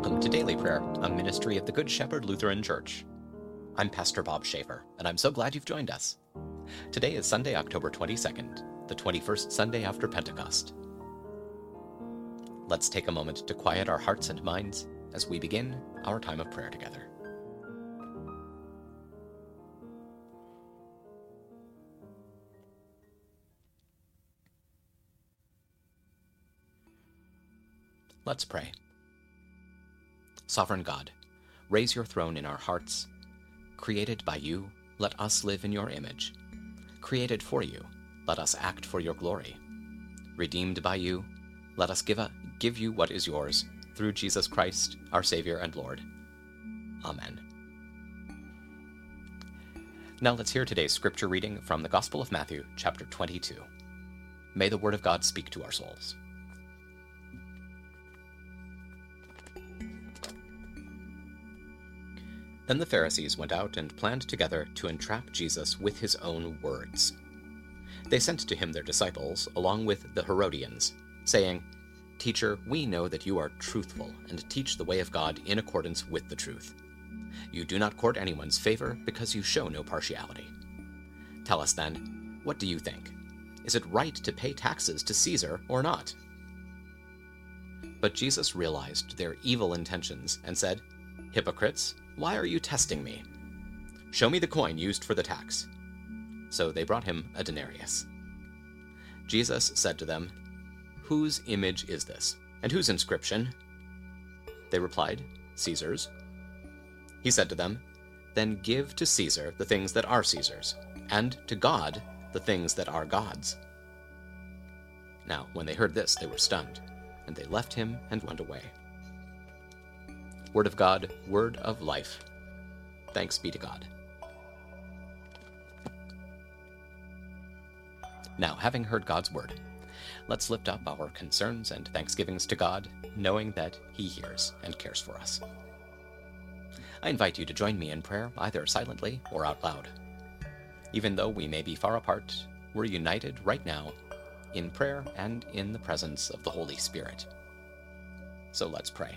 Welcome to Daily Prayer, a ministry of the Good Shepherd Lutheran Church. I'm Pastor Bob Schaefer, and I'm so glad you've joined us. Today is Sunday, October 22nd, the 21st Sunday after Pentecost. Let's take a moment to quiet our hearts and minds as we begin our time of prayer together. Let's pray. Sovereign God, raise your throne in our hearts. Created by you, let us live in your image. Created for you, let us act for your glory. Redeemed by you, let us give, a, give you what is yours, through Jesus Christ, our Savior and Lord. Amen. Now let's hear today's scripture reading from the Gospel of Matthew, chapter 22. May the Word of God speak to our souls. Then the Pharisees went out and planned together to entrap Jesus with his own words. They sent to him their disciples, along with the Herodians, saying, Teacher, we know that you are truthful and teach the way of God in accordance with the truth. You do not court anyone's favor because you show no partiality. Tell us then, what do you think? Is it right to pay taxes to Caesar or not? But Jesus realized their evil intentions and said, Hypocrites! Why are you testing me? Show me the coin used for the tax. So they brought him a denarius. Jesus said to them, Whose image is this, and whose inscription? They replied, Caesar's. He said to them, Then give to Caesar the things that are Caesar's, and to God the things that are God's. Now, when they heard this, they were stunned, and they left him and went away. Word of God, word of life. Thanks be to God. Now, having heard God's word, let's lift up our concerns and thanksgivings to God, knowing that He hears and cares for us. I invite you to join me in prayer, either silently or out loud. Even though we may be far apart, we're united right now in prayer and in the presence of the Holy Spirit. So let's pray.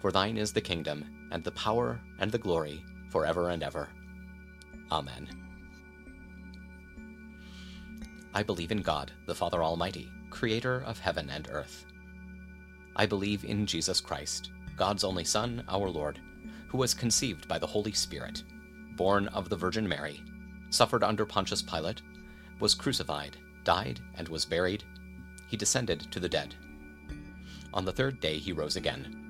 For thine is the kingdom, and the power, and the glory, forever and ever. Amen. I believe in God, the Father Almighty, creator of heaven and earth. I believe in Jesus Christ, God's only Son, our Lord, who was conceived by the Holy Spirit, born of the Virgin Mary, suffered under Pontius Pilate, was crucified, died, and was buried. He descended to the dead. On the third day he rose again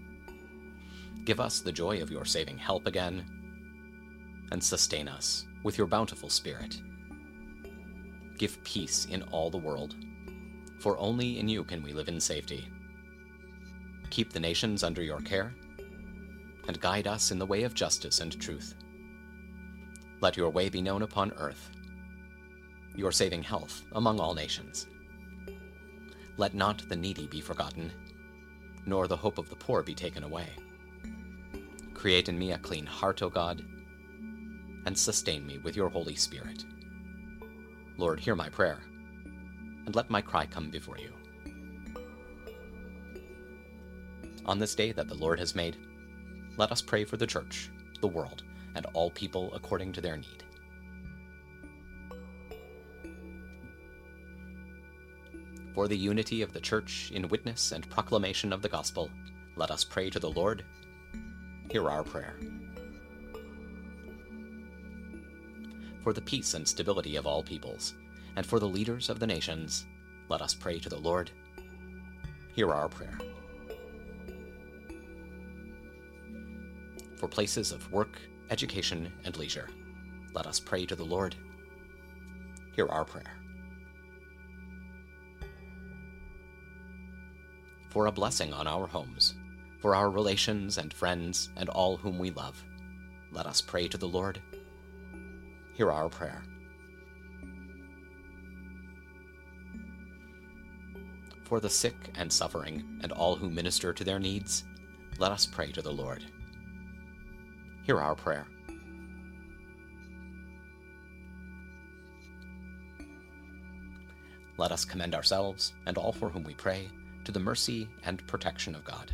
Give us the joy of your saving help again, and sustain us with your bountiful Spirit. Give peace in all the world, for only in you can we live in safety. Keep the nations under your care, and guide us in the way of justice and truth. Let your way be known upon earth, your saving health among all nations. Let not the needy be forgotten, nor the hope of the poor be taken away. Create in me a clean heart, O God, and sustain me with your Holy Spirit. Lord, hear my prayer, and let my cry come before you. On this day that the Lord has made, let us pray for the Church, the world, and all people according to their need. For the unity of the Church in witness and proclamation of the gospel, let us pray to the Lord hear our prayer. For the peace and stability of all peoples, and for the leaders of the nations, let us pray to the Lord. Hear our prayer. For places of work, education, and leisure, let us pray to the Lord. Hear our prayer. For a blessing on our homes, for our relations and friends and all whom we love, let us pray to the Lord. Hear our prayer. For the sick and suffering and all who minister to their needs, let us pray to the Lord. Hear our prayer. Let us commend ourselves and all for whom we pray to the mercy and protection of God.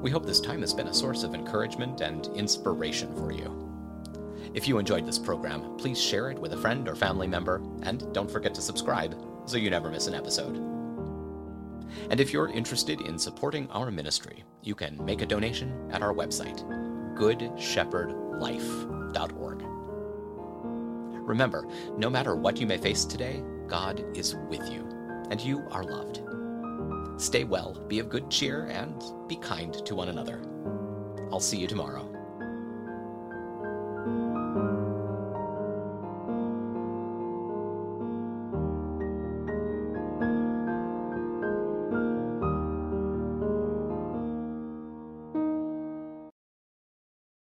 We hope this time has been a source of encouragement and inspiration for you. If you enjoyed this program, please share it with a friend or family member, and don't forget to subscribe so you never miss an episode. And if you're interested in supporting our ministry, you can make a donation at our website, goodshepherdlife.org. Remember, no matter what you may face today, God is with you, and you are loved. Stay well, be of good cheer, and be kind to one another. I'll see you tomorrow.